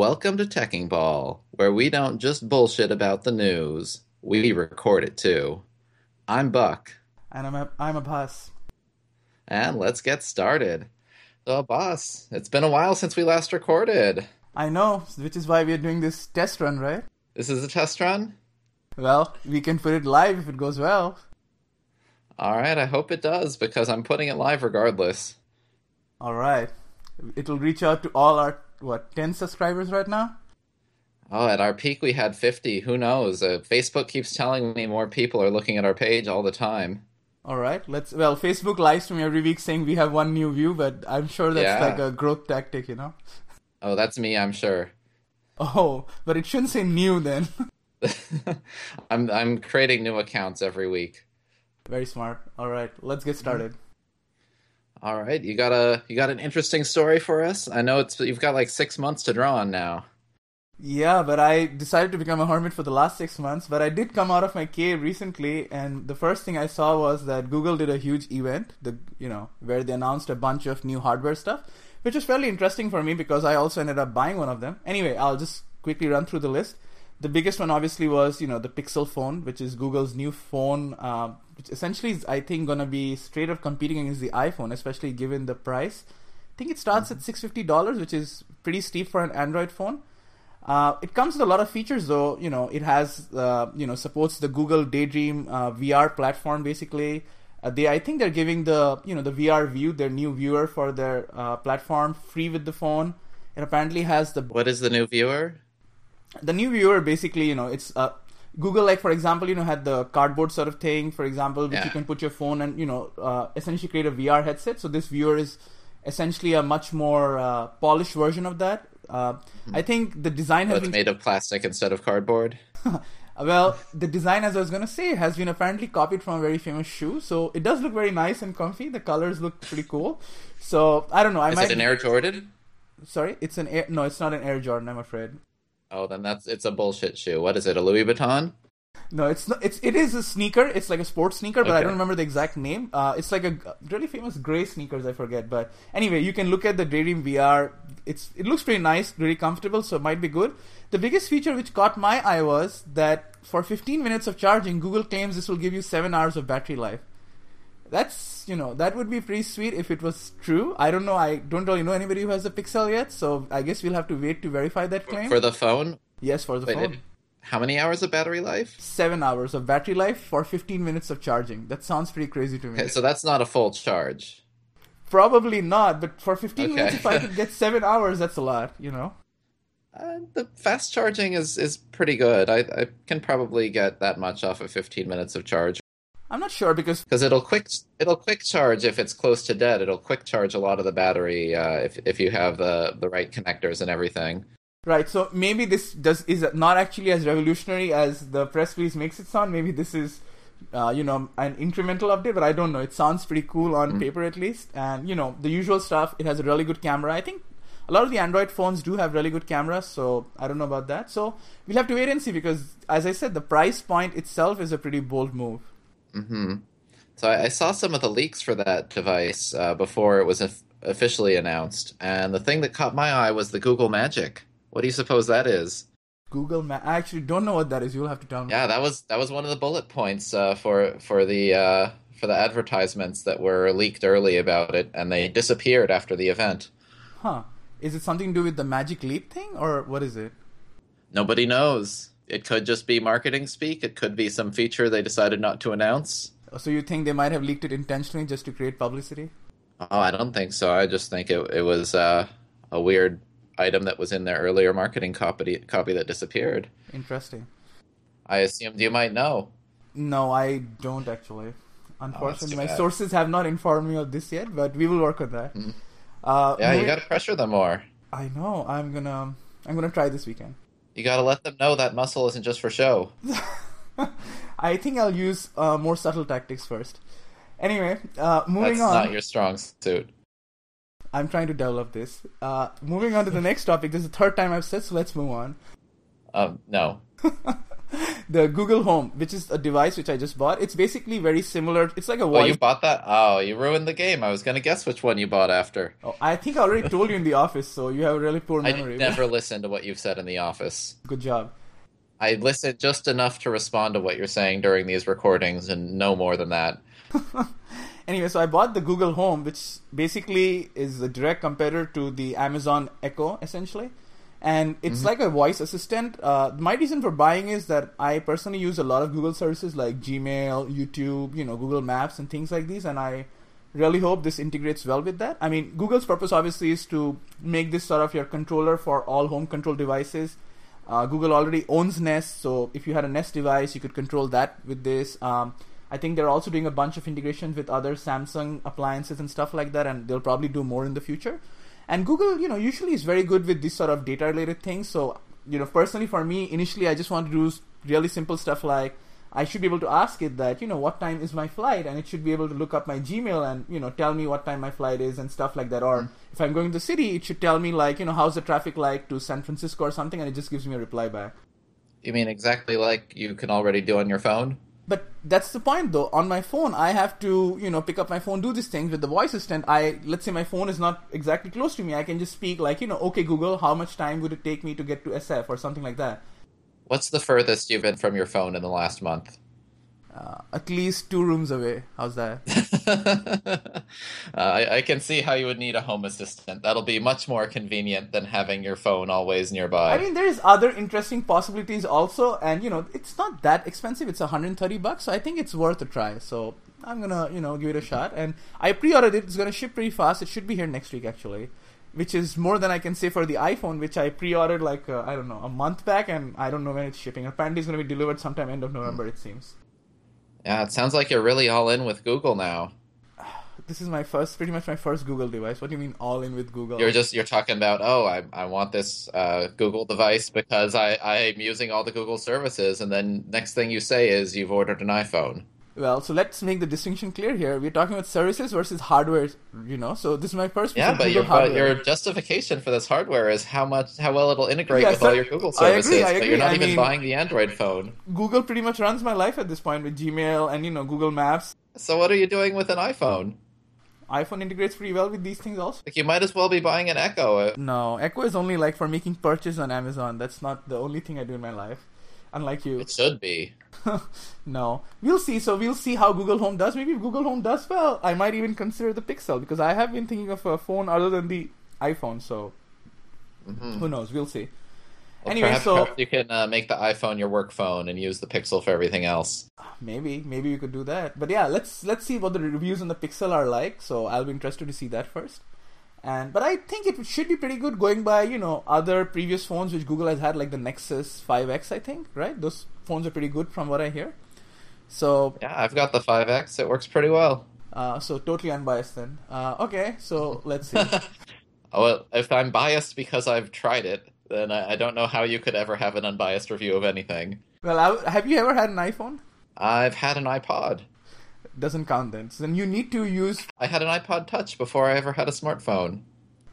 Welcome to Teching Ball, where we don't just bullshit about the news, we record it too. I'm Buck, And I'm a, I'm a boss. and let's get started. So, boss, it's been a while since we last recorded. I know, which is why we are doing this test run, right? This is a test run? Well, we can put it live if it goes well. All right, I hope it does because I'm putting it live regardless. All right. It'll reach out to all our, what, 10 subscribers right now? Oh, at our peak we had 50. Who knows? Uh, Facebook keeps telling me more people are looking at our page all the time. All right. Let's, well, Facebook lives to me every week saying we have one new view, but I'm sure that's Yeah. like a growth tactic, you know? Oh, that's me, I'm sure. Oh, but it shouldn't say new then. I'm I'm creating new accounts every week. Very smart. All right. Let's get started. All right, you got a you got an interesting story for us. I know it's you've got like six months to draw on now. Yeah, but I decided to become a hermit for the last six months. But I did come out of my cave recently, and the first thing I saw was that Google did a huge event, the you know where they announced a bunch of new hardware stuff, which was fairly interesting for me because I also ended up buying one of them. Anyway, I'll just quickly run through the list. The biggest one obviously was you know the Pixel phone, which is Google's new phone, uh, which essentially is I think gonna be straight up competing against the iPhone, especially given the price. I think it starts at six fifty dollars, which is pretty steep for an Android phone. Uh, it comes with a lot of features, though. You know, it has uh, you know supports the Google Daydream uh, VR platform. Basically, uh, they I think they're giving the you know the VR View, their new viewer for their uh, platform, free with the phone. It apparently has the What is the new viewer? The new viewer. Basically, you know, it's uh, Google like for example, you know, had the cardboard sort of thing, for example, which Yeah. you can put your phone and you know uh, essentially create a VR headset. So this viewer is essentially a much more uh, polished version of that. Uh, I think the design has it's been made of plastic instead of cardboard. well, the design, as I was gonna say, has been apparently copied from a very famous shoe. So it does look very nice and comfy. The colors look pretty cool. So I don't know. I Is might. it an Air Jordan? Sorry, it's an Air. No, it's not an Air Jordan. I'm afraid. Oh, then that's it's a bullshit shoe. What is it? A Louis Vuitton? No, it's not. It's it is a sneaker. It's like a sports sneaker, but I don't remember the exact name. Uh, it's like a really famous gray sneakers. I forget. But anyway, you can look at the Daydream VR. It's it looks pretty nice, really comfortable, so it might be good. The biggest feature which caught my eye was that for 15 minutes of charging, Google claims this will give you seven hours of battery life. That's you know that would be pretty sweet if it was true. I don't know. I don't really know anybody who has a Pixel yet, so I guess we'll have to wait to verify that claim. For the phone? yes, for the Wait, phone. how many hours of battery life? seven hours of battery life for 15 minutes of charging. That sounds pretty crazy to me. Okay, so that's not a full charge. Probably not, but for 15 Okay. minutes, if I could get seven hours, that's a lot, you know? Uh, the fast charging is is pretty good. I, I can probably get that much off of 15 minutes of charge I'm not sure because, because it'll quick it'll quick charge if it's close to dead. It'll quick charge a lot of the battery uh, if if you have the the right connectors and everything. right, so maybe this does is not actually as revolutionary as the press release makes it sound. Maybe this is, uh, you know, an incremental update, but I don't know. It sounds pretty cool on paper at least. And, you know, the usual stuff, it has a really good camera. I think a lot of the Android phones do have really good cameras, so I don't know about that. So we'll have to wait and see because, as I said, the price point itself is a pretty bold move. Hmm So I, I saw some of the leaks for that device uh, before it was of- officially announced, and the thing that caught my eye was the Google Magic. What do you suppose that is? Google Map. I actually don't know what that is. You'll have to tell me. Yeah, that was that was one of the bullet points uh, for for the uh, for the advertisements that were leaked early about it, and they disappeared after the event. Huh. Is it something to do with the Magic Leap thing, or what is it? Nobody knows. It could just be marketing speak. It could be some feature they decided not to announce. So you think they might have leaked it intentionally just to create publicity? Oh, I don't think so. I just think it it was uh, a weird item that was in their earlier marketing copy copy that disappeared. Interesting. I assumed you might know. No, I don't actually. Unfortunately, too my bad. sources have not informed me of this yet, but we will work on that. Uh, Yeah, you got to pressure them more. I know. I'm gonna. I'm gonna try this weekend. You got to let them know that muscle isn't just for show. I think I'll use uh, more subtle tactics first. Anyway, uh, moving That's on. not your strong suit. I'm trying to develop this. Uh, moving on to the next topic. This is the third time I've said, so let's move on. Um, no. the Google Home, which is a device which I just bought. It's basically very similar. It's like a Oh, you bought that? Oh, you ruined the game. I was gonna guess which one you bought after. Oh, I think I already told you in the office, so you have a really poor memory. I never listen to what you've said in the office. Good job. I listened just enough to respond to what you're saying during these recordings, and no more than that. Anyway, so I bought the Google Home, which basically is a direct competitor to the Amazon Echo, essentially. And it's like a voice assistant. Uh, my reason for buying is that I personally use a lot of Google services like Gmail, YouTube, you know, Google Maps, and things like these. And I really hope this integrates well with that. I mean, Google's purpose obviously is to make this sort of your controller for all home control devices. Uh, Google already owns Nest, so if you had a Nest device, you could control that with this. Um, I think they're also doing a bunch of integrations with other Samsung appliances and stuff like that, and they'll probably do more in the future. And Google, you know, usually is very good with this sort of data related things. So, you know, personally for me, initially I just want to do really simple stuff like I should be able to ask it that, you know, what time is my flight, and it should be able to look up my Gmail and, you know, tell me what time my flight is and stuff like that. Or mm. if I'm going to the city, it should tell me like, you know, how's the traffic like to San Francisco or something, and it just gives me a reply back. You mean exactly like you can already do on your phone? But that's the point though. On my phone, I have to, you know, pick up my phone, do these things with the voice assistant. I, let's say my phone is not exactly close to me. I can just speak like, you know, okay, Google, how much time would it take me to get to SF or something like that? What's the furthest you've been from your phone in the last month? Uh, at least two rooms away. How's that? uh, I, I can see how you would need a home assistant. That'll be much more convenient than having your phone always nearby. I mean, there's other interesting possibilities also, and you know, it's not that expensive. It's 130 bucks, so I think it's worth a try. So I'm gonna, you know, give it a shot. And I pre-ordered it. It's gonna ship pretty fast. It should be here next week, actually, which is more than I can say for the iPhone, which I pre-ordered like uh, I don't know a month back, and I don't know when it's shipping. Apparently, it's gonna be delivered sometime end of November. It seems. Yeah, it sounds like you're really all in with Google now. This is my first, pretty much my first Google device. What do you mean all in with Google? You're just you're talking about oh I I want this uh, Google device because I I'm using all the Google services, and then next thing you say is you've ordered an iPhone. Well, so let's make the distinction clear here. We're talking about services versus hardware, you know. So this is my first. Yeah, but your but your justification for this hardware is how much how well it'll integrate Yeah, with so- all your Google I agree, services. I But you're not I even mean- buying the Android phone. Google pretty much runs my life at this point with Gmail and you know Google Maps. So what are you doing with an iPhone? iPhone integrates pretty well with these things also. Like you might as well be buying an Echo. No, Echo is only like for making purchase on Amazon. That's not the only thing I do in my life. Unlike you. It should be. no. We'll see. So we'll see how Google Home does. Maybe if Google Home does well, I might even consider the Pixel because I have been thinking of a phone other than the iPhone. So Mhm. who knows? We'll see. Well, Anyway, perhaps, so- perhaps you can uh, make the iPhone your work phone and use the Pixel for everything else. Maybe, maybe we could do that. But yeah, let's let's see what the reviews on the Pixel are like. So I'll be interested to see that first. And but I think it should be pretty good going by you know other previous phones which Google has had like the Nexus 5X I think right those phones are pretty good from what I hear. So Yeah, I've got the 5X. It works pretty well. uh, so totally unbiased then. Uh, okay, so let's see. Well, if I'm biased because I've tried it, then I, I don't know how you could ever have an unbiased review of anything. well, I, have you ever had an iPhone? I've had an iPod. Doesn't count then. So then you need to use. I had an iPod Touch before I ever had a smartphone.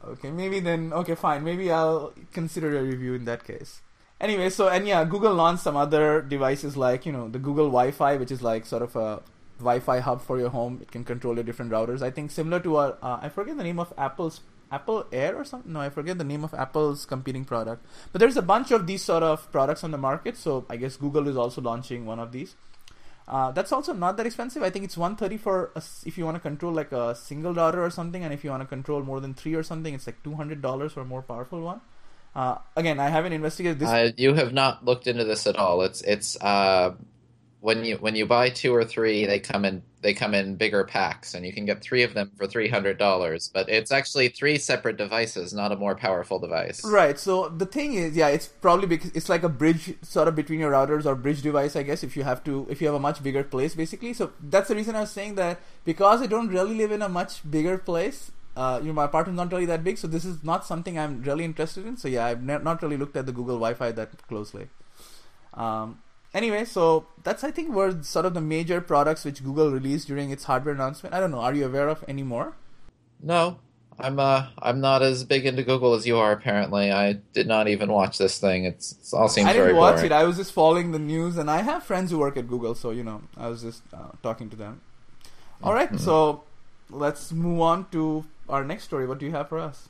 Okay, maybe then. Okay, fine. Maybe I'll consider a review in that case. Anyway, so and yeah, Google launched some other devices like you know the Google Wi-Fi, which is like sort of a Wi-Fi hub for your home. It can control your different routers. I think similar to our, uh, I forget the name of Apple's Apple Air or something. No, I forget the name of Apple's competing product. But there's a bunch of these sort of products on the market. So I guess Google is also launching one of these. Uh, that's also not that expensive. I think it's 130 for a if you want to control like a single router or something, and if you want to control more than three or something, it's like 200 dollars for a more powerful one. Uh, again, I haven't investigated this. Uh, you have not looked into this at all. It's it's uh, when you when you buy two or three, they come in they come in bigger packs, and you can get three of them for three hundred dollars. But it's actually three separate devices, not a more powerful device. Right. So the thing is, yeah, it's probably because it's like a bridge sort of between your routers or bridge device, I guess. If you have to, if you have a much bigger place, basically. So that's the reason I was saying that because I don't really live in a much bigger place. Uh, you know, my apartment's not really that big, so this is not something I'm really interested in. So yeah, I've ne- not really looked at the Google Wi-Fi that closely. Um, anyway, so that's I think were sort of the major products which Google released during its hardware announcement. I don't know. Are you aware of any more? No, I'm uh I'm not as big into Google as you are. Apparently, I did not even watch this thing. It's, it's all seems I didn't very watch boring. it. I was just following the news, and I have friends who work at Google, so you know, I was just uh, talking to them. All right, Mhm. so let's move on to our next story. What do you have for us?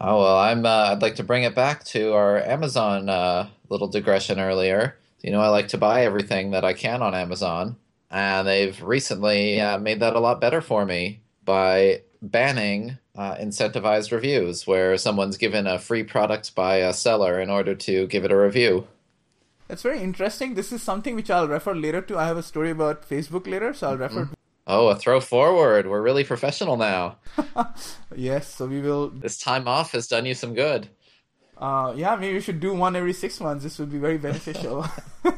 Oh well, I'm. Uh, I'd like to bring it back to our Amazon uh, little digression earlier. You know, I like to buy everything that I can on Amazon, and they've recently uh, made that a lot better for me by banning uh, incentivized reviews, where someone's given a free product by a seller in order to give it a review. That's very interesting. This is something which I'll refer later to. I have a story about Facebook later, so I'll refer. Oh, a throw forward. We're really professional now. Yes, so we will. This time off has done you some good. Uh, yeah, maybe we should do one every six months. This would be very beneficial.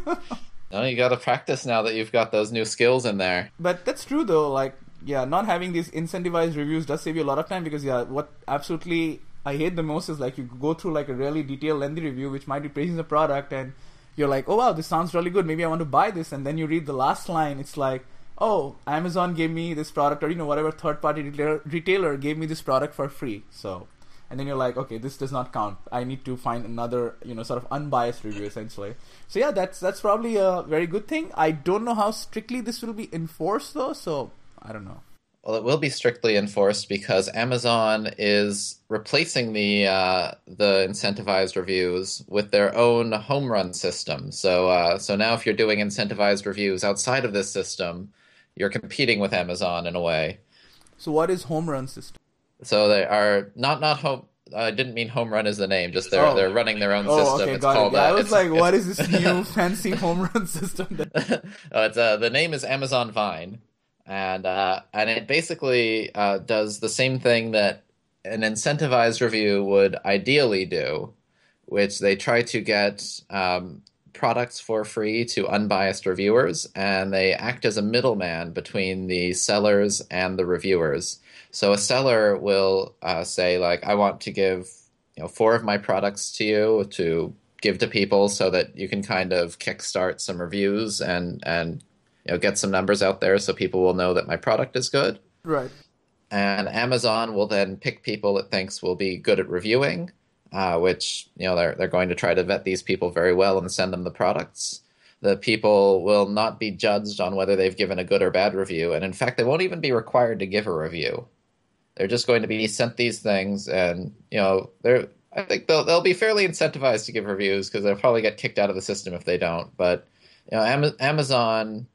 No, you got to practice now that you've got those new skills in there. But that's true though. Like, yeah, not having these incentivized reviews does save you a lot of time because yeah, what absolutely I hate the most is like you go through like a really detailed, lengthy review which might be praising the product, and you're like, oh wow, this sounds really good. Maybe I want to buy this, and then you read the last line. It's like, oh, Amazon gave me this product, or you know whatever third party retailer, retailer gave me this product for free. So. And then you're like, okay, this does not count. I need to find another, you know, sort of unbiased review essentially. So yeah, that's that's probably a very good thing. I don't know how strictly this will be enforced though, so I don't know. Well, it will be strictly enforced because Amazon is replacing the uh, the incentivized reviews with their own home run system. So uh, so now, if you're doing incentivized reviews outside of this system, you're competing with Amazon in a way. So what is home run system? So they are not not home. I didn't mean home run is the name. Just they're Oh. they're running their own Oh, system. okay, it's called. it. Yeah, uh, I was like, what is this new fancy home run system? That... oh, it's uh, the name is Amazon Vine, and uh, and it basically uh, does the same thing that an incentivized review would ideally do, which they try to get um, products for free to unbiased reviewers, and they act as a middleman between the sellers and the reviewers. So a seller will uh, say like, I want to give you know four of my products to you to give to people so that you can kind of kickstart some reviews and and you know get some numbers out there so people will know that my product is good right. and amazon will then pick people it thinks will be good at reviewing uh, which you know they're, they're going to try to vet these people very well and send them the products. The people will not be judged on whether they've given a good or bad review and in fact they won't even be required to give a review. They're just going to be sent these things and you know they're i think they'll, they'll be fairly incentivized to give reviews because they'll probably get kicked out of the system if they don't but you know Am- amazon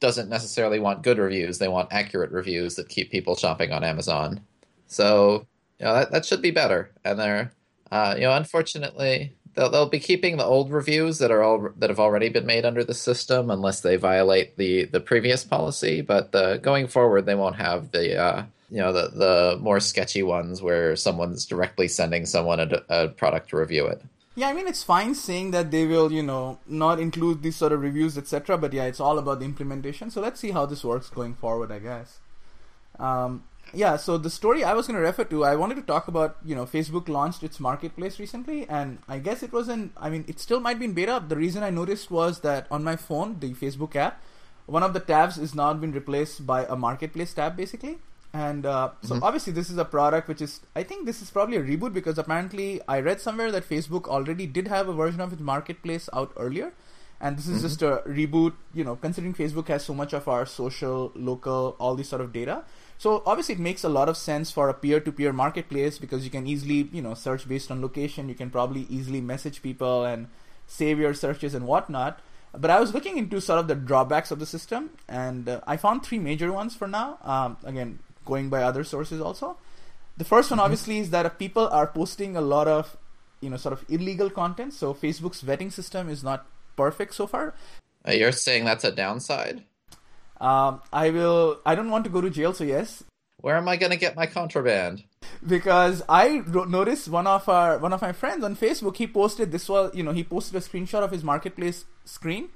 doesn't necessarily want good reviews. They want accurate reviews that keep people shopping on amazon. So you know that, that should be better and they're uh, you know unfortunately they'll, they'll be keeping the old reviews that are all that have already been made under the system unless they violate the the previous policy but uh, going forward they won't have the uh, you know the the more sketchy ones where someone's directly sending someone a, a product to review it Yeah, I mean it's fine saying that they will, you know, not include these sort of reviews, etc. But yeah, it's all about the implementation. So let's see how this works going forward, I guess. Um, yeah, so the story I was going to refer to, I wanted to talk about, you know, Facebook launched its marketplace recently, and I guess it was in, I mean, it still might be in beta. The reason I noticed was that on my phone, the Facebook app, one of the tabs is now been replaced by a marketplace tab, basically. And uh, so Mhm. obviously this is a product which is, I think this is probably a reboot because apparently I read somewhere that Facebook already did have a version of its marketplace out earlier. And this is Mhm. just a reboot, you know, considering Facebook has so much of our social, local, all these sort of data. So obviously it makes a lot of sense for a peer-to-peer marketplace because you can easily, you know, search based on location. You can probably easily message people and save your searches and whatnot. But I was looking into sort of the drawbacks of the system, and uh, I found three major ones for now. Um, again, going by other sources also. The first one, Mhm. obviously, is that uh, people are posting a lot of, you know, sort of illegal content. So Facebook's vetting system is not perfect so far. Uh, you're saying that's a downside Um, I will. I don't want to go to jail, so yes, where am i going to get my contraband because I noticed one of our one of my friends on Facebook. He posted this was you know he posted a screenshot of his marketplace screen,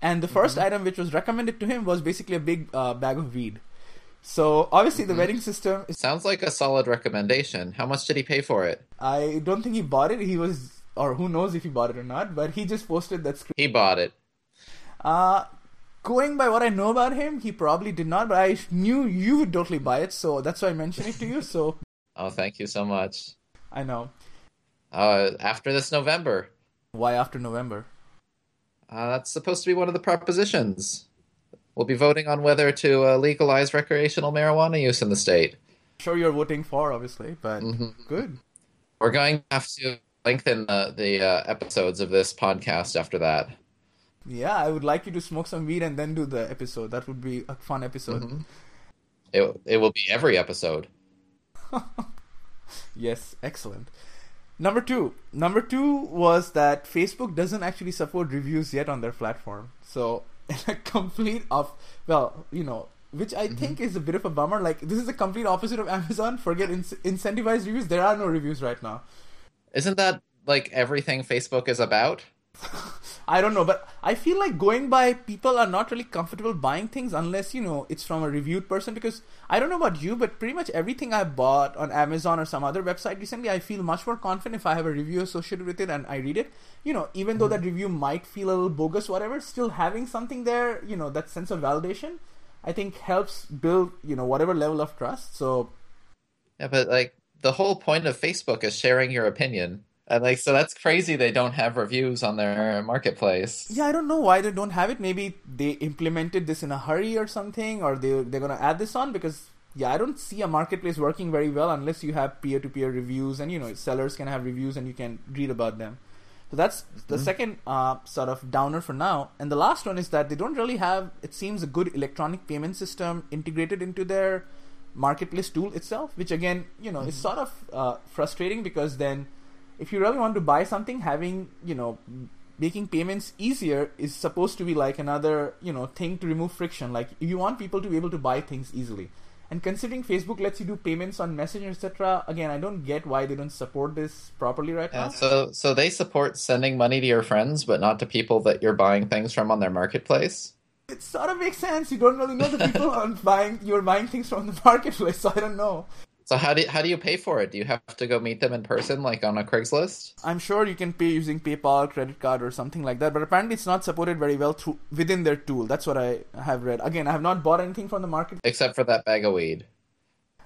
and the 1st item which was recommended to him was basically a big uh, bag of weed. So obviously the Mhm. vetting system is. sounds like a solid recommendation how much did he pay for it I don't think he bought it. He was or who knows if he bought it or not, but he just posted that screen. he bought it Uh, going by what I know about him, he probably did not, but I knew you would totally buy it, so that's why I mentioned it to you. So Oh, thank you so much. I know. Uh, after this November. Why after November? Uh, that's supposed to be one of the propositions. We'll be voting on whether to uh, legalize recreational marijuana use in the state. Sure, you're voting for, obviously, but Mhm. good. We're going to have to lengthen the, the uh, episodes of this podcast after that. Yeah, I would like you to smoke some weed and then do the episode. That would be a fun episode. Mhm. It, it will be every episode. Yes, excellent. Number two. Number two was that Facebook doesn't actually support reviews yet on their platform. So, in a complete of well, you know, which I think is a bit of a bummer. Like this is the complete opposite of Amazon. Forget in- incentivized reviews. There are no reviews right now. Isn't that like everything Facebook is about? I don't know, but I feel like going by people are not really comfortable buying things unless you know it's from a reviewed person. Because I don't know about you, but pretty much everything I bought on Amazon or some other website recently, I feel much more confident if I have a review associated with it and I read it. You know, even though mm-hmm. that review might feel a little bogus, whatever, still having something there, you know, that sense of validation, I think helps build you know whatever level of trust. So Yeah, but like the whole point of Facebook is sharing your opinion. And like so that's crazy they don't have reviews on their marketplace. Yeah, I don't know why they don't have it. Maybe they implemented this in a hurry or something, or they they're gonna add this on because yeah, I don't see a marketplace working very well unless you have peer to peer reviews and you know sellers can have reviews and you can read about them. So that's the Mhm. second uh, sort of downer for now. And the last one is that they don't really have it seems a good electronic payment system integrated into their marketplace tool itself, which again you know is sort of uh, frustrating because then if you really want to buy something, having you know making payments easier is supposed to be like another you know thing to remove friction. Like you want people to be able to buy things easily. And considering Facebook lets you do payments on Messenger, etc., again, I don't get why they don't support this properly right Yeah, now. so so they support sending money to your friends but not to people that you're buying things from on their marketplace. It sort of makes sense. You don't really know the people on buying you're buying things from the marketplace, so I don't know. So how do how do you pay for it? Do you have to go meet them in person like on a Craigslist? I'm sure you can pay using PayPal, credit card, or something like that, but apparently it's not supported very well through within their tool. That's what I have read. Again, I have not bought anything from the market. Except for that bag of weed.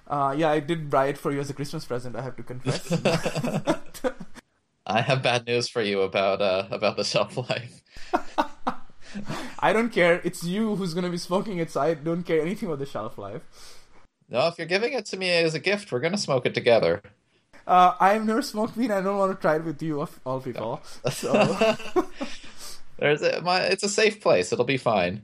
Uh, yeah, I did buy it for you as a Christmas present. I have to confess. I have bad news for you about uh about the shelf life. I don't care. It's you who's going to be smoking it, so I don't care anything about the shelf life. No, if you're giving it to me as a gift, we're gonna smoke it together. Uh, I've never smoked weed. I don't want to try it with you, of all people. So, There's a, my, it's a safe place. It'll be fine.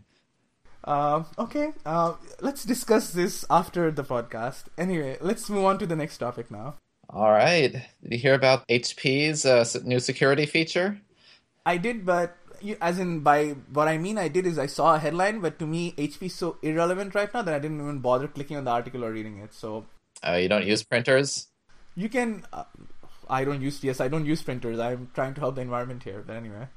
uh, okay. Uh, let's discuss this after the podcast. Anyway, let's move on to the next topic now. All right. Did you hear about HP's uh, new security feature? I did, but as in by what I mean, I did is I saw a headline, but to me, HP is so irrelevant right now that I didn't even bother clicking on the article or reading it. So Uh, you don't use printers? you can. Uh, I don't use yes, I don't use printers. I'm trying to help the environment here. But anyway,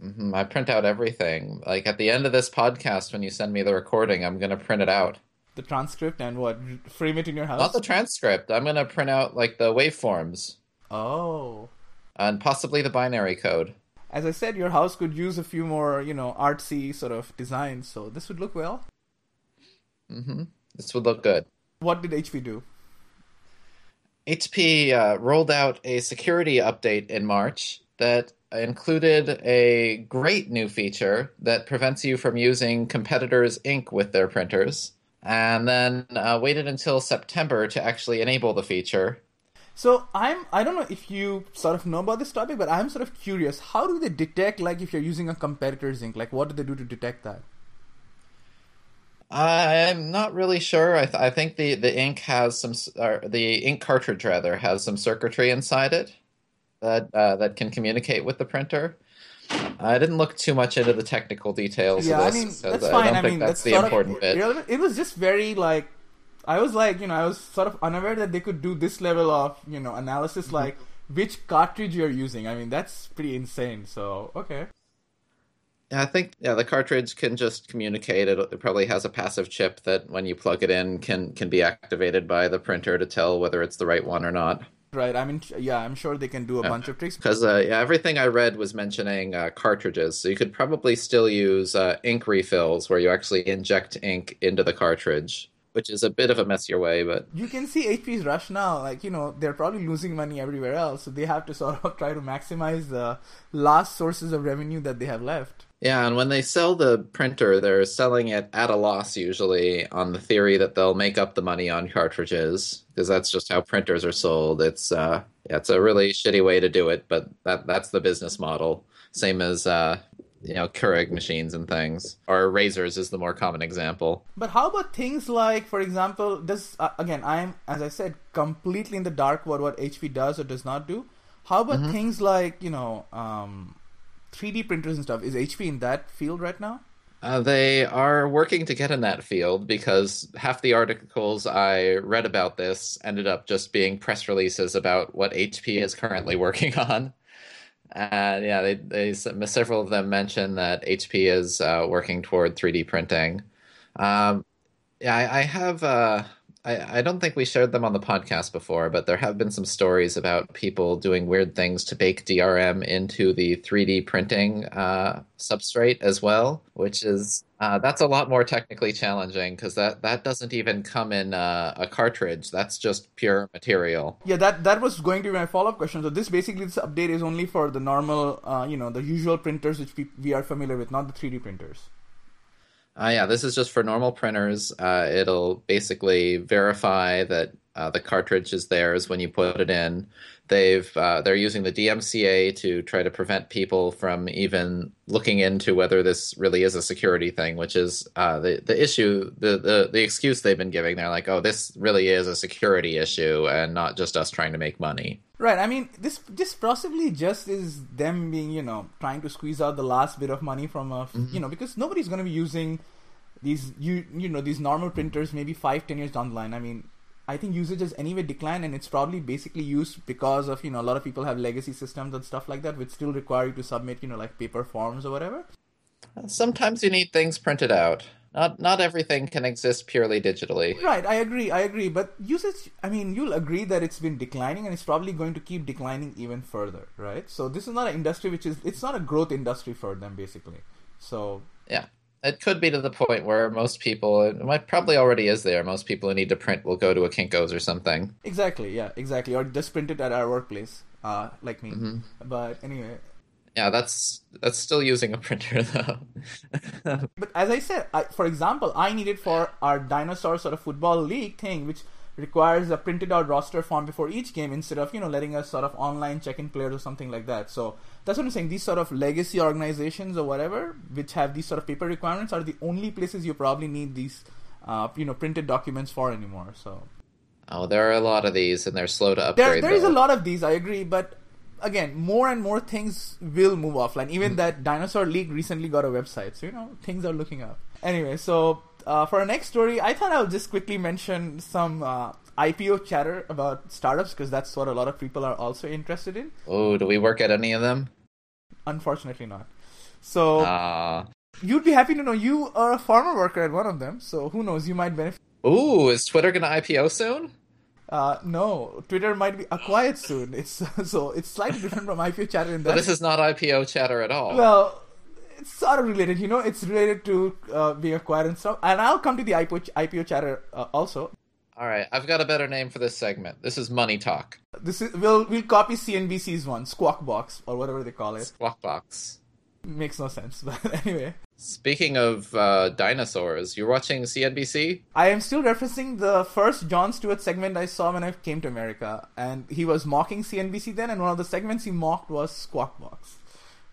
hmm I print out everything. Like at the end of this podcast, when you send me the recording, I'm gonna print it out. the transcript and what frame it in your house. Not the transcript. I'm gonna print out like the waveforms oh, and possibly the binary code. As I said, your house could use a few more, you know, artsy sort of designs. So this would look well. Mm-hmm. This would look good. What did HP do? HP uh, rolled out a security update in March that included a great new feature that prevents you from using competitors' ink with their printers, and then uh, waited until September to actually enable the feature. So I'm I don't know if you sort of know about this topic, but I'm sort of curious. How do they detect like if you're using a competitor's ink? Like what do they do to detect that? I'm not really sure. I, th- I think the, the ink has some or the ink cartridge rather has some circuitry inside it that uh, that can communicate with the printer. I didn't look too much into the technical details yeah, of I this. mean so that's I fine. don't I think mean that's that's the important of bit. It was just very like I was like you know I was sort of unaware that they could do this level of you know analysis Mm-hmm. like which cartridge you're using. I mean that's pretty insane. So okay. Yeah, I think yeah, the cartridge can just communicate. It, it probably has a passive chip that, when you plug it in, can can be activated by the printer to tell whether it's the right one or not. Right. I mean, yeah, I'm sure they can do a Yeah. bunch of tricks. Because uh, yeah, everything I read was mentioning uh, cartridges, so you could probably still use uh, ink refills where you actually inject ink into the cartridge. Which is a bit of a messier way, but you can see HP's rush now. Like you know, they're probably losing money everywhere else, so they have to sort of try to maximize the last sources of revenue that they have left. Yeah, and when they sell the printer, they're selling it at a loss usually on the theory that they'll make up the money on cartridges because that's just how printers are sold. It's uh, yeah, it's a really shitty way to do it, but that that's the business model. Same as uh, you know Keurig machines and things, or razors is the more common example. But how about things like, for example, does uh, again I'm as I said completely in the dark about what HP does or does not do. How about mm-hmm. things like you know um, 3D printers and stuff? Is HP in that field right now? Uh, they are working to get in that field because half the articles I read about this ended up just being press releases about what HP is currently working on. And yeah, they, they several of them mentioned that HP is uh, working toward 3D printing. Um, yeah, I, I have. Uh, I, I don't think we shared them on the podcast before, but there have been some stories about people doing weird things to bake DRM into the 3D printing uh, substrate as well, which is uh, that's a lot more technically challenging because that, that doesn't even come in uh, a cartridge. That's just pure material. Yeah, that that was going to be my follow up question. So this basically this update is only for the normal, uh, you know, the usual printers which we, we are familiar with, not the 3D printers. Uh, yeah, this is just for normal printers. Uh, it'll basically verify that uh, the cartridge is theirs when you put it in. They've uh, they're using the DMCA to try to prevent people from even looking into whether this really is a security thing, which is uh, the the issue. The, the the excuse they've been giving. They're like, oh, this really is a security issue and not just us trying to make money. Right. I mean, this this possibly just is them being, you know, trying to squeeze out the last bit of money from a, mm-hmm. you know, because nobody's going to be using these you you know these normal printers maybe five ten years down the line. I mean, I think usage has anyway declined, and it's probably basically used because of you know a lot of people have legacy systems and stuff like that, which still require you to submit you know like paper forms or whatever. Sometimes you need things printed out. Not not everything can exist purely digitally. Right, I agree, I agree. But usage, I mean, you'll agree that it's been declining and it's probably going to keep declining even further, right? So this is not an industry which is it's not a growth industry for them basically. So yeah, it could be to the point where most people, it might probably already is there. Most people who need to print will go to a Kinko's or something. Exactly, yeah, exactly, or just print it at our workplace, uh, like me. Mm-hmm. But anyway, yeah, that's that's still using a printer though. but as I said, I, for example, I needed for our dinosaur sort of football league thing, which requires a printed out roster form before each game instead of you know letting us sort of online check in players or something like that. So that's what I'm saying. These sort of legacy organizations or whatever, which have these sort of paper requirements, are the only places you probably need these uh, you know printed documents for anymore. So. Oh, there are a lot of these, and they're slow to upgrade. There, there is a lot of these. I agree, but again, more and more things will move offline. Even mm. that Dinosaur League recently got a website, so you know things are looking up. Anyway, so uh, for our next story, I thought I'll just quickly mention some uh, IPO chatter about startups because that's what a lot of people are also interested in. Oh, do we work at any of them? Unfortunately, not. So uh... you'd be happy to know you are a former worker at one of them. So who knows? You might benefit. Ooh, is Twitter gonna IPO soon? Uh, no, Twitter might be acquired soon. It's so it's slightly different from IPO chatter in that. But this is not IPO chatter at all. Well, it's sort of related. You know, it's related to uh, being acquired and stuff. And I'll come to the IPO, IPO chatter uh, also. All right, I've got a better name for this segment. This is Money Talk. This is we'll we'll copy CNBC's one, Squawk Box or whatever they call it. Squawk Box makes no sense, but anyway. Speaking of uh, dinosaurs, you're watching CNBC? I am still referencing the first Jon Stewart segment I saw when I came to America, and he was mocking CNBC then, and one of the segments he mocked was Squawk Box.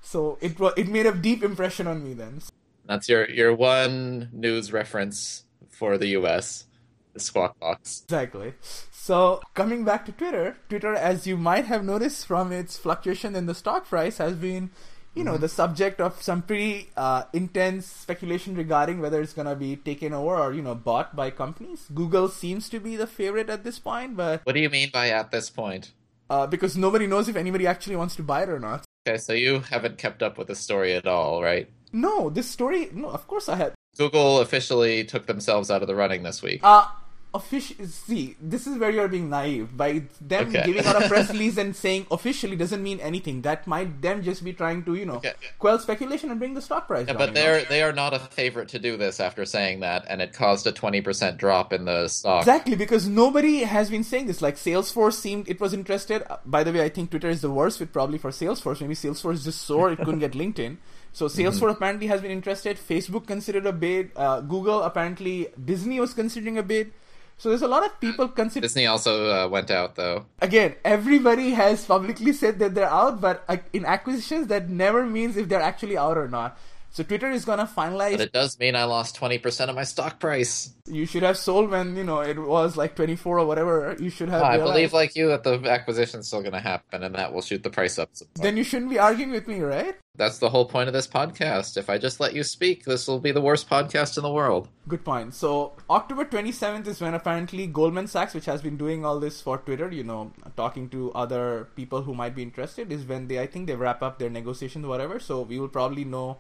So it it made a deep impression on me then. That's your your one news reference for the U.S. The Squawk Box. Exactly. So coming back to Twitter, Twitter, as you might have noticed from its fluctuation in the stock price, has been you know, mm-hmm. the subject of some pretty uh, intense speculation regarding whether it's going to be taken over or, you know, bought by companies. Google seems to be the favorite at this point, but. What do you mean by at this point? Uh, because nobody knows if anybody actually wants to buy it or not. Okay, so you haven't kept up with the story at all, right? No, this story. No, of course I had. Google officially took themselves out of the running this week. Uh, official. See, this is where you're being naive. By them Okay. giving out a press release and saying officially doesn't mean anything. That might them just be trying to, you know, Okay. quell speculation and bring the stock price Yeah, down. but they're they are not a favorite to do this after saying that, and it caused a twenty percent drop in the stock. Exactly, because nobody has been saying this. Like Salesforce seemed it was interested. Uh, By the way, I think Twitter is the worst fit probably for Salesforce. Maybe Salesforce just sore it couldn't get LinkedIn. So Salesforce apparently has been interested. Facebook considered a bid. Uh, Google apparently Disney was considering a bid. So there's a lot of people considering. Disney also uh, went out though. Again, everybody has publicly said that they're out, but uh, in acquisitions, that never means if they're actually out or not. So Twitter is gonna finalize. But it does mean I lost twenty percent of my stock price. You should have sold when you know it was like 24 or whatever. You should have. I believe, like you, that the acquisition's still going to happen, and that will shoot the price up. Then you shouldn't be arguing with me, right? That's the whole point of this podcast. If I just let you speak, this will be the worst podcast in the world. Good point. So October 27th is when apparently Goldman Sachs, which has been doing all this for Twitter, you know, talking to other people who might be interested, is when they I think they wrap up their negotiations, whatever. So we will probably know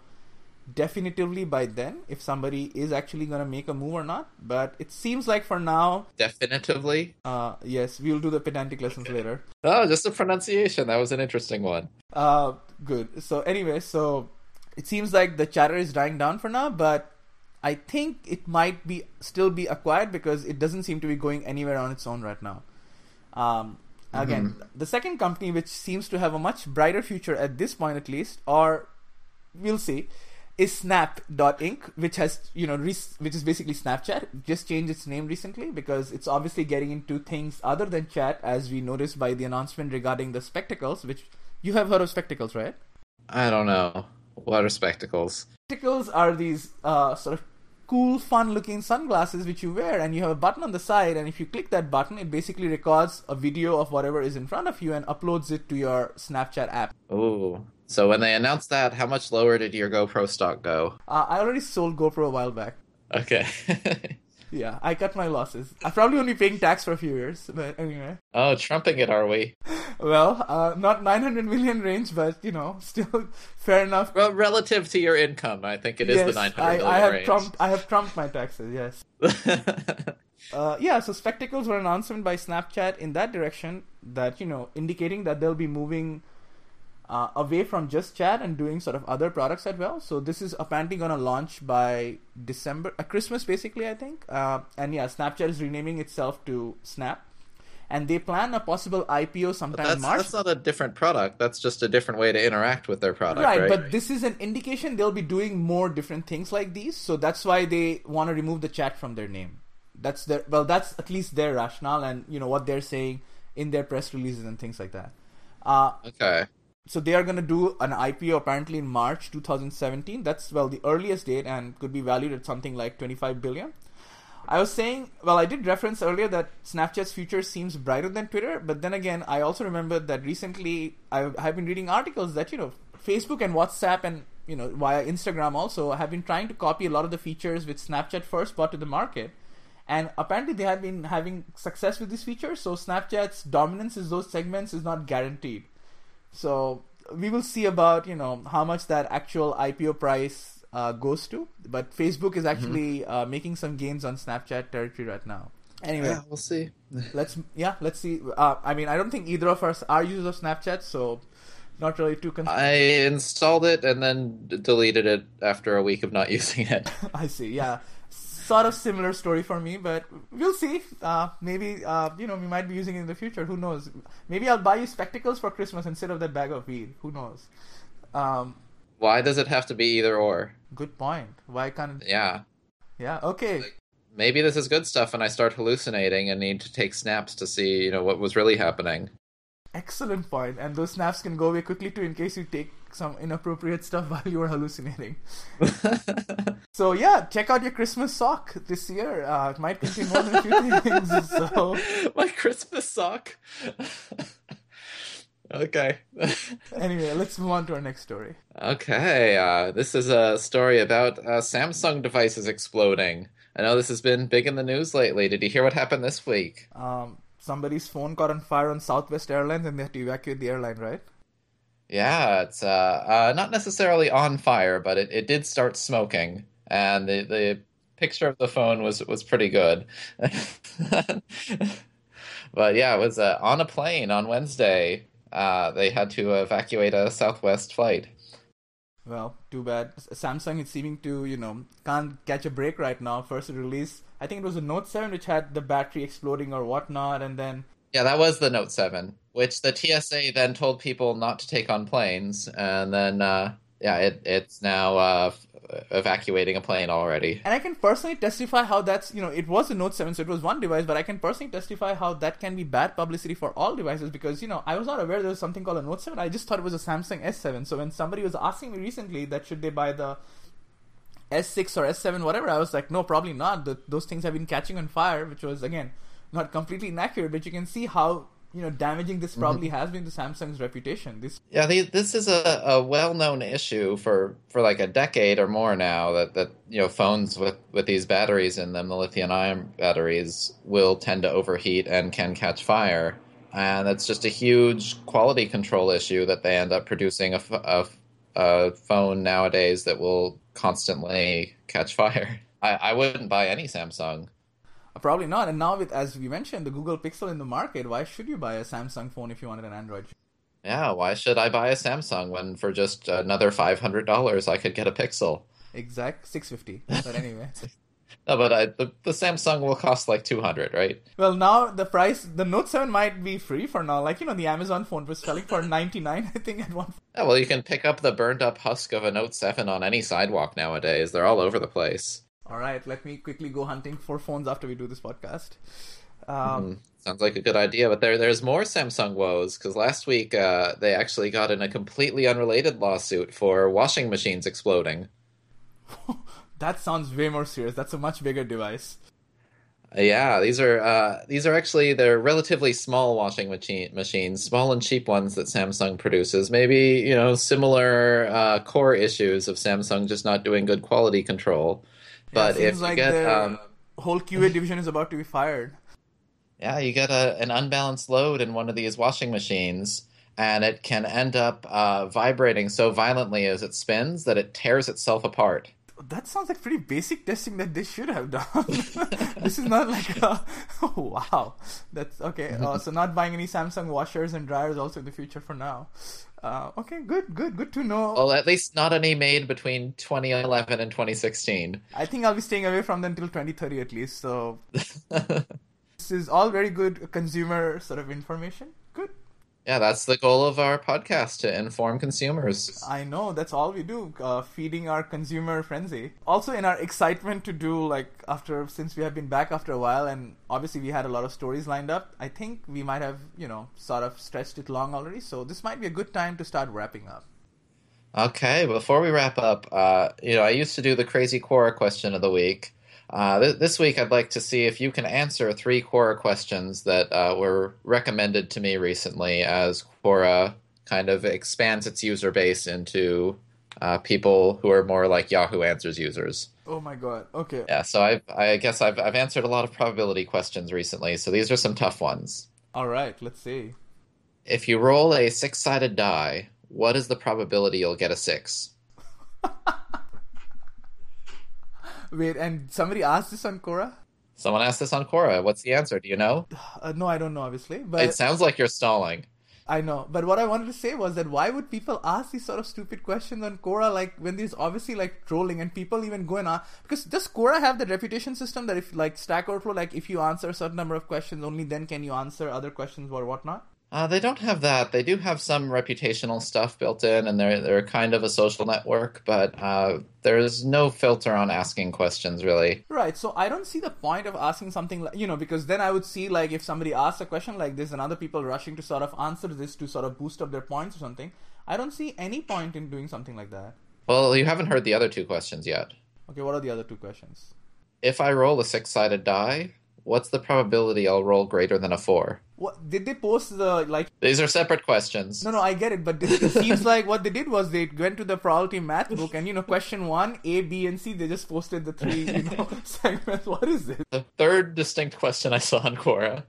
definitively by then if somebody is actually going to make a move or not. But it seems like for now, Definitively. uh, yes, we'll do the pedantic lessons Okay. later. Oh, just a pronunciation. That was an interesting one. Uh, good. So anyway, so it seems like the chatter is dying down for now, but I think it might be still be acquired because it doesn't seem to be going anywhere on its own right now. Um, again, the second company which seems to have a much brighter future at this point, at least, or we'll see, is Snap Inc., which has you know re- which is basically Snapchat. Just changed its name recently because it's obviously getting into things other than chat, as we noticed by the announcement regarding the spectacles, which you have heard of spectacles, right? I don't know. What are spectacles? Spectacles are these uh, sort of cool, fun-looking sunglasses which you wear, and you have a button on the side, and if you click that button, it basically records a video of whatever is in front of you and uploads it to your Snapchat app. Ooh. So when they announced that, how much lower did your GoPro stock go? Uh, I already sold GoPro a while back. Okay. Yeah, I cut my losses. I'm probably only paying tax for a few years, but anyway. oh, trumping it, are we? Well, uh, not 900 million range, but you know, still fair enough. Well, relative to your income, I think it is yes, the 900 I, million I have range. trumped. I have trumped my taxes. Yes. Uh, yeah, so spectacles were an announcement by Snapchat in that direction that you know indicating that they'll be moving uh, away from just chat and doing sort of other products as well. So this is apparently going to launch by December, uh, Christmas basically, I think. Uh, and yeah, Snapchat is renaming itself to Snap, and they plan a possible IPO sometime in that's, March. that's not a different product. That's just a different way to interact with their product, right, right? but this is an indication they'll be doing more different things like these. So that's why they want to remove the chat from their name. That's their well, that's at least their rationale, and you know what they're saying in their press releases and things like that. Uh, okay. So they are going to do an IPO apparently in March 2017. That's well the earliest date and could be valued at something like 25 billion. I was saying, well, I did reference earlier that Snapchat's future seems brighter than Twitter, but then again, I also remembered that recently I've been reading articles that you know Facebook and WhatsApp and you know via Instagram also have been trying to copy a lot of the features which Snapchat first brought to the market, and apparently they have been having success with these features. So Snapchat's dominance in those segments is not guaranteed. So we will see about you know how much that actual IPO price uh, goes to. But Facebook is actually uh, making some gains on Snapchat territory right now. Anyway, Yeah, we'll see. let's yeah let's see. Uh, I mean, I don't think either of us are users of Snapchat, so not really too concerned. I installed it and then d- deleted it after a week of not using it. I see. Yeah, sort of similar story for me, but we'll see. Uh, maybe uh, you know we might be using it in the future. Who knows? Maybe I'll buy you spectacles for Christmas instead of that bag of weed. Who knows? Um, Why does it have to be either or? good point. Why can't? Yeah. Yeah. Okay. Maybe this is good stuff and I start hallucinating and need to take snaps to see, you know, what was really happening. Excellent point. And those snaps can go away quickly too in case you take some inappropriate stuff while you are hallucinating. So yeah, check out your Christmas sock this year. Uh, it might contain more than a few things. So My Christmas sock. okay. anyway, let's move on to our next story. okay. Uh, this is a story about uh, Samsung devices exploding. I know this has been big in the news lately. Did you hear what happened this week? Um, somebody's phone caught on fire on Southwest Airlines, and they had to evacuate the airline, right? Yeah, it's uh, uh, not necessarily on fire, but it, it did start smoking. And the, the picture of the phone was was pretty good. but yeah, it was uh, on a plane on Wednesday. Uh, they had to evacuate a Southwest flight. Well, too bad. Samsung is seeming to, you know, can't catch a break right now. First release, I think it was a Note 7 which had the battery exploding or whatnot, and then. Yeah, that was the Note 7, which the TSA then told people not to take on planes, and then, uh, yeah, it, it's now uh, evacuating a plane already. And I can personally testify how that's, you know, it was a Note 7, so it was one device, but I can personally testify how that can be bad publicity for all devices because, you know, I was not aware there was something called a Note 7. I just thought it was a Samsung S7. So when somebody was asking me recently that should they buy the S6 or S7, whatever, I was like, no, probably not. The, those things have been catching on fire, which was, again, not completely inaccurate, but you can see how you know damaging this probably mm-hmm. has been to Samsung's reputation. This yeah, the, this is a, a well known issue for for like a decade or more now that that you know phones with with these batteries in them, the lithium ion batteries, will tend to overheat and can catch fire, and it's just a huge quality control issue that they end up producing a, a, a phone nowadays that will constantly catch fire. I, I wouldn't buy any Samsung Probably not. And now with, as we mentioned, the Google Pixel in the market, why should you buy a Samsung phone if you wanted an Android? Yeah, why should I buy a Samsung when for just another five hundred dollars I could get a Pixel? Exact six fifty. But anyway. no, but I, the the Samsung will cost like two hundred, right? Well, now the price, the Note Seven might be free for now. Like you know, the Amazon phone was selling for ninety nine, I think, at one. Yeah, well, you can pick up the burned up husk of a Note Seven on any sidewalk nowadays. They're all over the place. All right, let me quickly go hunting for phones after we do this podcast. Um, mm, sounds like a good idea, but there there's more Samsung woes because last week uh, they actually got in a completely unrelated lawsuit for washing machines exploding. that sounds way more serious. That's a much bigger device. Yeah, these are uh, these are actually they're relatively small washing machine machines, small and cheap ones that Samsung produces. Maybe you know similar uh, core issues of Samsung just not doing good quality control. But yeah, if like you get um, whole QA division is about to be fired. Yeah, you get a, an unbalanced load in one of these washing machines, and it can end up uh, vibrating so violently as it spins that it tears itself apart. That sounds like pretty basic testing that they should have done. this is not like a, oh, wow. That's okay. Uh, so not buying any Samsung washers and dryers also in the future for now. Uh, okay, good, good, good to know. Well, at least not any made between 2011 and 2016. I think I'll be staying away from them until 2030 at least. So this is all very good consumer sort of information. Yeah, that's the goal of our podcast to inform consumers. I know that's all we do, uh, feeding our consumer frenzy. Also, in our excitement to do like after since we have been back after a while, and obviously we had a lot of stories lined up. I think we might have you know sort of stretched it long already, so this might be a good time to start wrapping up. Okay, before we wrap up, uh, you know, I used to do the crazy Quora question of the week. Uh, th- this week, I'd like to see if you can answer three Quora questions that uh, were recommended to me recently as Quora kind of expands its user base into uh, people who are more like Yahoo Answers users. Oh my god! Okay. Yeah, so I I guess I've I've answered a lot of probability questions recently, so these are some tough ones. All right, let's see. If you roll a six-sided die, what is the probability you'll get a six? Wait, and somebody asked this on Quora? Someone asked this on Quora. What's the answer? Do you know? Uh, no, I don't know, obviously. But it sounds like you're stalling. I know, but what I wanted to say was that why would people ask these sort of stupid questions on Quora, like when there's obviously like trolling and people even go and ask because does Quora have the reputation system that if like Stack Overflow, like if you answer a certain number of questions, only then can you answer other questions or whatnot? Uh, they don't have that. They do have some reputational stuff built in, and they're they're kind of a social network, but uh, there's no filter on asking questions really. Right. So I don't see the point of asking something like you know because then I would see like if somebody asks a question like this and other people rushing to sort of answer this to sort of boost up their points or something. I don't see any point in doing something like that. Well, you haven't heard the other two questions yet. Okay, what are the other two questions? If I roll a six-sided die, what's the probability I'll roll greater than a four? What did they post the like? These are separate questions. No, no, I get it, but it seems like what they did was they went to the probability math book and you know, question one, A, B, and C. They just posted the three you know segments. What is this? The third distinct question I saw on Quora: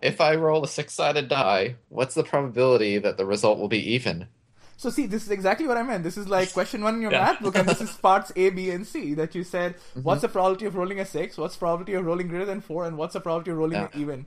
If I roll a six-sided die, what's the probability that the result will be even? So see, this is exactly what I meant. This is like question one in your Yeah. math book, and this is parts A, B, and C that you said. Mm-hmm. What's the probability of rolling a six? What's the probability of rolling greater than four? And what's the probability of rolling Yeah. even?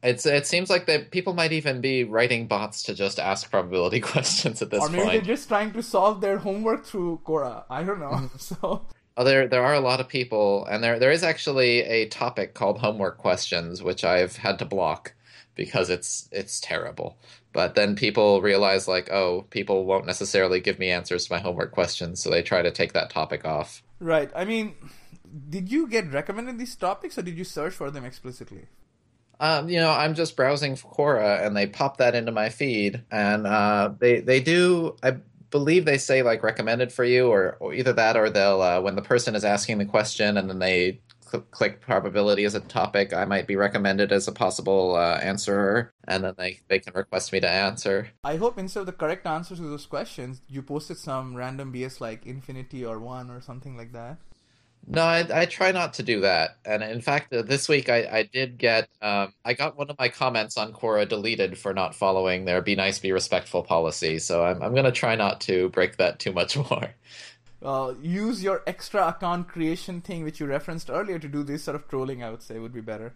It's it seems like that people might even be writing bots to just ask probability questions at this or maybe point. they're just trying to solve their homework through Quora. I don't know. Mm-hmm. So Oh, there there are a lot of people, and there there is actually a topic called homework questions, which I've had to block because it's it's terrible. But then people realize like, oh, people won't necessarily give me answers to my homework questions, so they try to take that topic off. right. I mean, did you get recommended these topics, or did you search for them explicitly? Um, you know, I'm just browsing for Quora, and they pop that into my feed, and uh, they they do. I believe they say like recommended for you, or, or either that, or they'll uh, when the person is asking the question, and then they click probability as a topic, I might be recommended as a possible uh, answerer, and then they they can request me to answer. I hope instead of the correct answers to those questions, you posted some random BS like infinity or one or something like that. No, I, I try not to do that. And in fact, uh, this week I, I did get um, I got one of my comments on Quora deleted for not following their "Be nice, be respectful" policy. So I'm I'm gonna try not to break that too much more. Uh, use your extra account creation thing, which you referenced earlier, to do this sort of trolling. I would say would be better.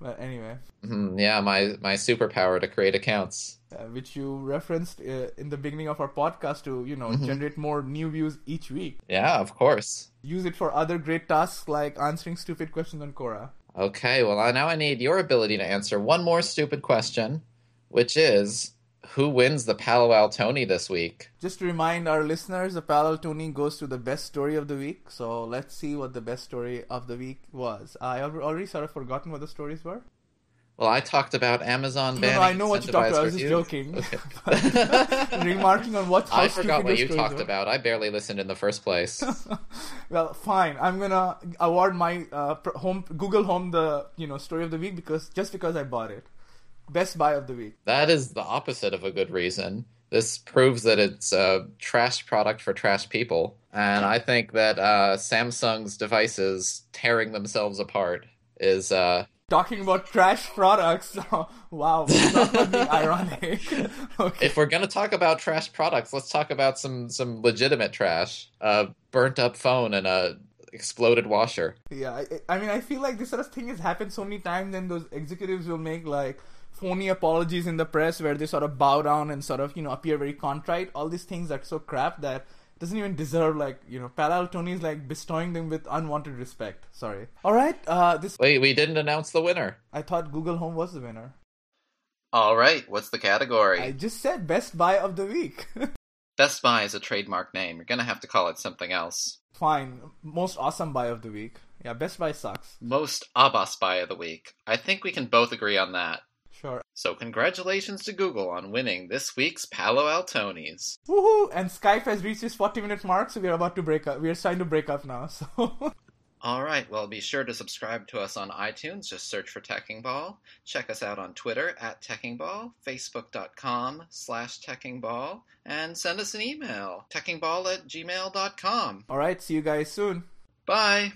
But anyway, Mhm, yeah, my my superpower to create accounts. uh, which you referenced uh, in the beginning of our podcast to you know generate more new views each week. Yeah, of course. Use it for other great tasks like answering stupid questions on Quora. Okay, well now I need your ability to answer one more stupid question, which is who wins the Palo Alto Tony this week? Just to remind our listeners, the Palo Alto Tony goes to the best story of the week. So let's see what the best story of the week was. I already sort of forgotten what the stories were. Well, I talked about Amazon No, banning. no, I know what you talked about. I was just joking. reviews. Remarking on what I forgot what you talked were. about. I barely listened in the first place. Well, fine. I'm gonna award my uh, home Google Home the you know story of the week because just because I bought it. Best buy of the week. that is the opposite of a good reason. This proves that it's a trash product for trash people. And I think that uh, Samsung's devices tearing themselves apart is. Uh, Talking about trash products. wow, being ironic. okay. if we're going to talk about trash products, let's talk about some, some legitimate trash. A burnt up phone and a exploded washer. Yeah, I, I mean, I feel like this sort of thing has happened so many times, and those executives will make like phony apologies in the press where they sort of bow down and sort of you know appear very contrite. All these things are so crap that doesn't even deserve like you know Palo Alto Tony is like bestowing them with unwanted respect. Sorry. All right, uh, this Wait, we didn't announce the winner. I thought Google Home was the winner. All right, what's the category? I just said best buy of the week. Best Buy is a trademark name. You're going to have to call it something else. Fine, most awesome buy of the week. Yeah, Best Buy sucks. Most Abbas Buy of the week. I think we can both agree on that. So congratulations to Google on winning this week's Palo Alto Tonys. Woohoo! And Skype has reached its 40 minute mark, so we are about to break up. We are starting to break up now. So All right, well, be sure to subscribe to us on iTunes. Just search for Teching Ball. Check us out on Twitter at Teching Ball, Facebook.com slash Teching Ball, and send us an email, techingball at gmail.com. All right, see you guys soon. Bye!